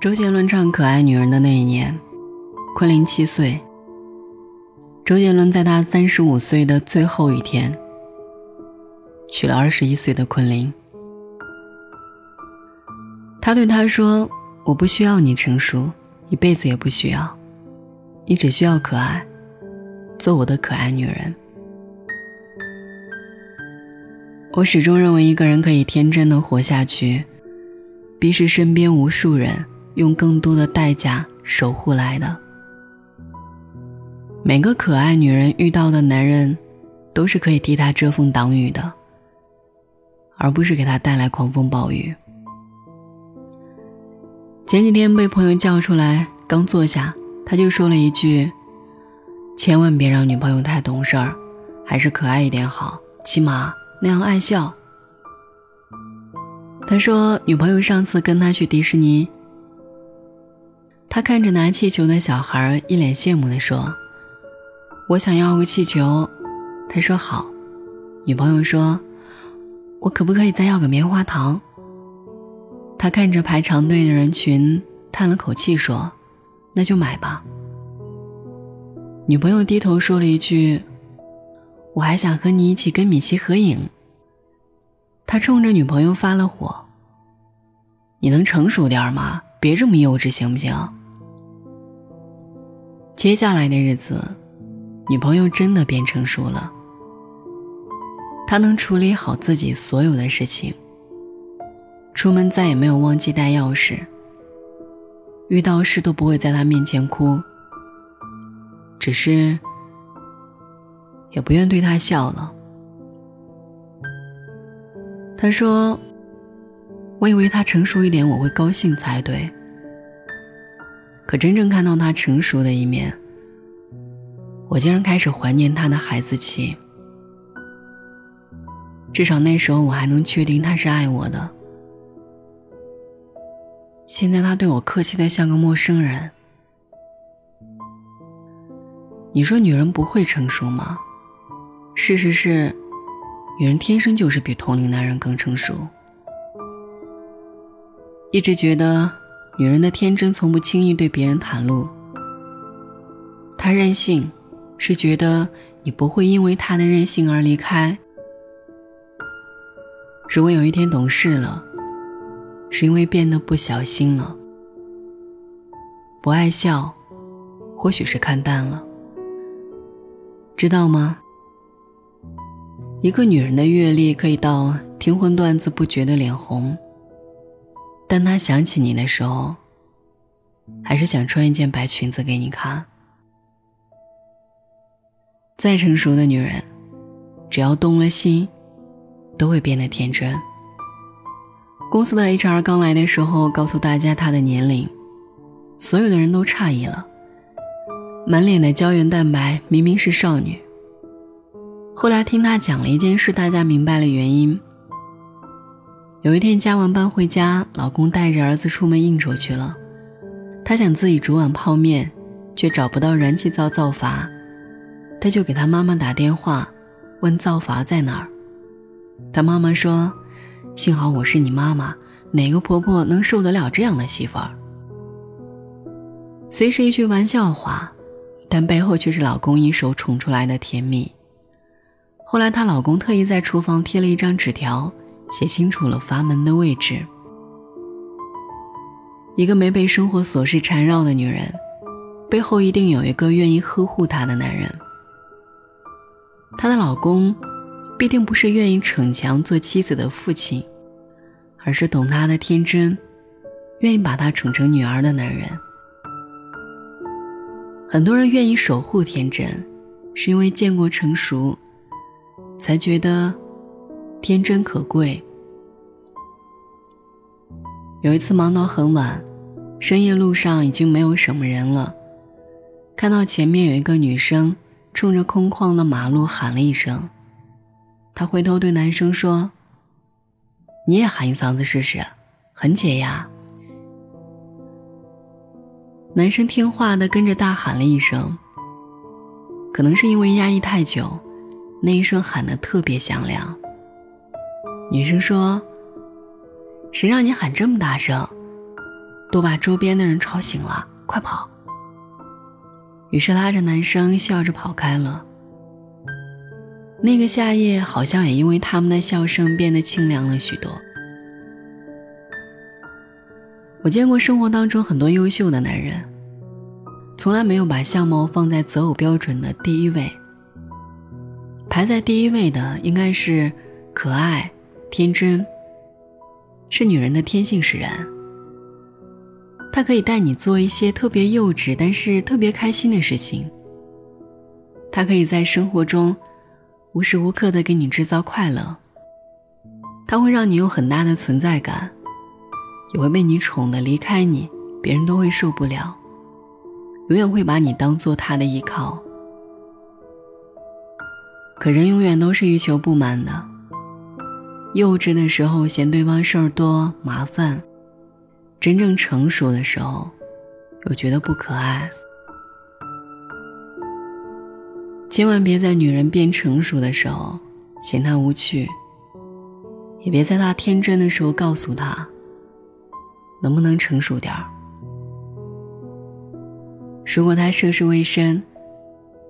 周杰伦唱《可爱女人》的那一年，昆凌七岁。周杰伦在他三十五岁的最后一天，娶了二十一岁的昆凌。他对她说：“我不需要你成熟，一辈子也不需要，你只需要可爱，做我的可爱女人。”我始终认为，一个人可以天真的活下去，必是身边无数人。用更多的代价守护来的。每个可爱女人遇到的男人，都是可以替她遮风挡雨的，而不是给她带来狂风暴雨。前几天被朋友叫出来，刚坐下，他就说了一句：“千万别让女朋友太懂事儿，还是可爱一点好，起码那样爱笑。”他说，女朋友上次跟他去迪士尼。他看着拿气球的小孩，一脸羡慕地说：“我想要个气球。”他说：“好。”女朋友说：“我可不可以再要个棉花糖？”他看着排长队的人群，叹了口气说：“那就买吧。”女朋友低头说了一句：“我还想和你一起跟米奇合影。”他冲着女朋友发了火：“你能成熟点吗？别这么幼稚，行不行？”接下来的日子，女朋友真的变成熟了。她能处理好自己所有的事情，出门再也没有忘记带钥匙，遇到事都不会在他面前哭，只是也不愿对他笑了。他说：“我以为他成熟一点，我会高兴才对。”可真正看到他成熟的一面，我竟然开始怀念他的孩子气。至少那时候我还能确定他是爱我的。现在他对我客气的像个陌生人。你说女人不会成熟吗？事实是，女人天生就是比同龄男人更成熟。一直觉得。女人的天真从不轻易对别人袒露。她任性，是觉得你不会因为她的任性而离开。如果有一天懂事了，是因为变得不小心了，不爱笑，或许是看淡了。知道吗？一个女人的阅历可以到听荤段子不觉得脸红。当她想起你的时候，还是想穿一件白裙子给你看。再成熟的女人，只要动了心，都会变得天真。公司的 HR 刚来的时候，告诉大家她的年龄，所有的人都诧异了，满脸的胶原蛋白，明明是少女。后来听她讲了一件事，大家明白了原因。有一天加完班回家，老公带着儿子出门应酬去了。她想自己煮碗泡面，却找不到燃气灶灶阀，她就给她妈妈打电话，问灶阀在哪儿。她妈妈说：“幸好我是你妈妈，哪个婆婆能受得了这样的媳妇儿？”虽是一句玩笑话，但背后却是老公一手宠出来的甜蜜。后来她老公特意在厨房贴了一张纸条。写清楚了阀门的位置。一个没被生活琐事缠绕的女人，背后一定有一个愿意呵护她的男人。她的老公，必定不是愿意逞强做妻子的父亲，而是懂她的天真，愿意把她宠成女儿的男人。很多人愿意守护天真，是因为见过成熟，才觉得。天真可贵。有一次忙到很晚，深夜路上已经没有什么人了，看到前面有一个女生冲着空旷的马路喊了一声，他回头对男生说：“你也喊一嗓子试试，很解压。”男生听话的跟着大喊了一声，可能是因为压抑太久，那一声喊得特别响亮。女生说：“谁让你喊这么大声，都把周边的人吵醒了，快跑！”于是拉着男生笑着跑开了。那个夏夜好像也因为他们的笑声变得清凉了许多。我见过生活当中很多优秀的男人，从来没有把相貌放在择偶标准的第一位。排在第一位的应该是可爱、天真，是女人的天性使然。他可以带你做一些特别幼稚但是特别开心的事情。他可以在生活中无时无刻的给你制造快乐。他会让你有很大的存在感。也会被你宠的离开你，别人都会受不了。永远会把你当做他的依靠。可人永远都是欲求不满的。幼稚的时候嫌对方事儿多麻烦，真正成熟的时候，又觉得不可爱。千万别在女人变成熟的时候嫌她无趣，也别在她天真的时候告诉她。能不能成熟点儿？如果她涉世未深，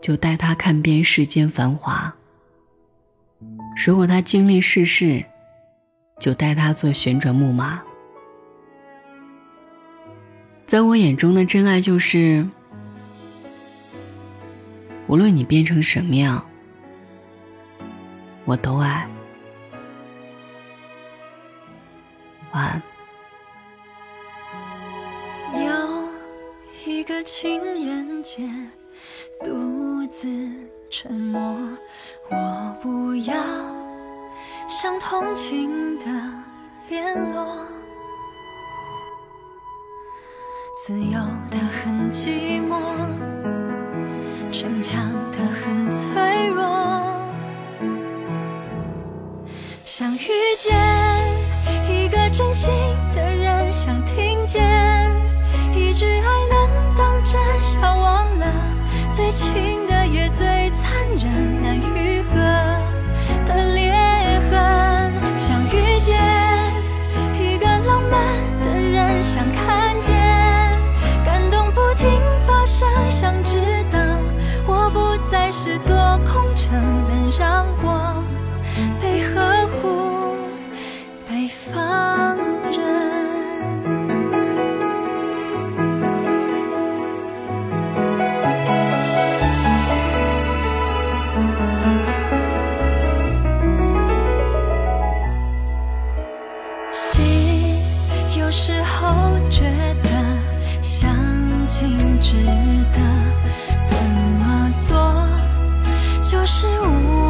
就带她看遍世间繁华；如果他经历世事，就带他做旋转木马。在我眼中的真爱就是，无论你变成什么样，我都爱。晚安。一个情人节，独自沉默。我不要像同情的联络，自由的很寂寞，逞强的很脆弱。想遇见一个真心的人，想听见一句爱能当。真想忘了，最亲时候觉得相敬值得怎么做就是无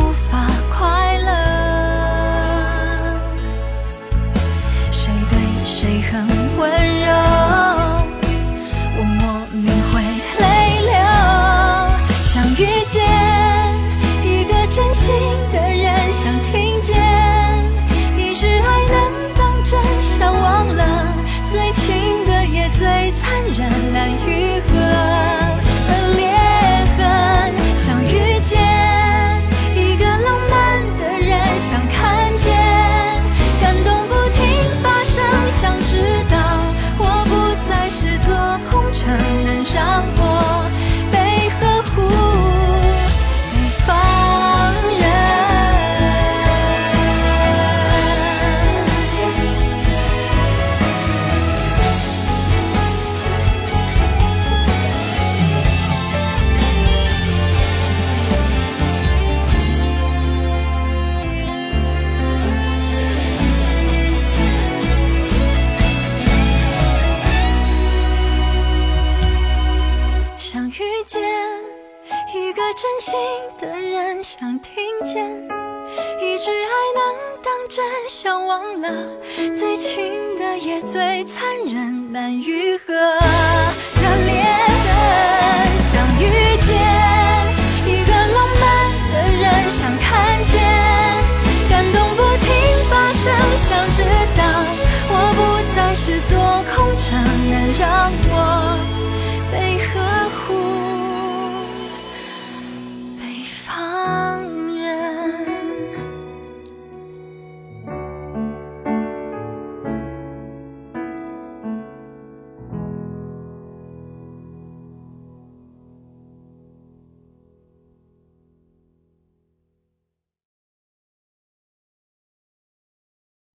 一个真心的人想听见一句爱能当真，想忘了最亲的也最残忍，难愈合。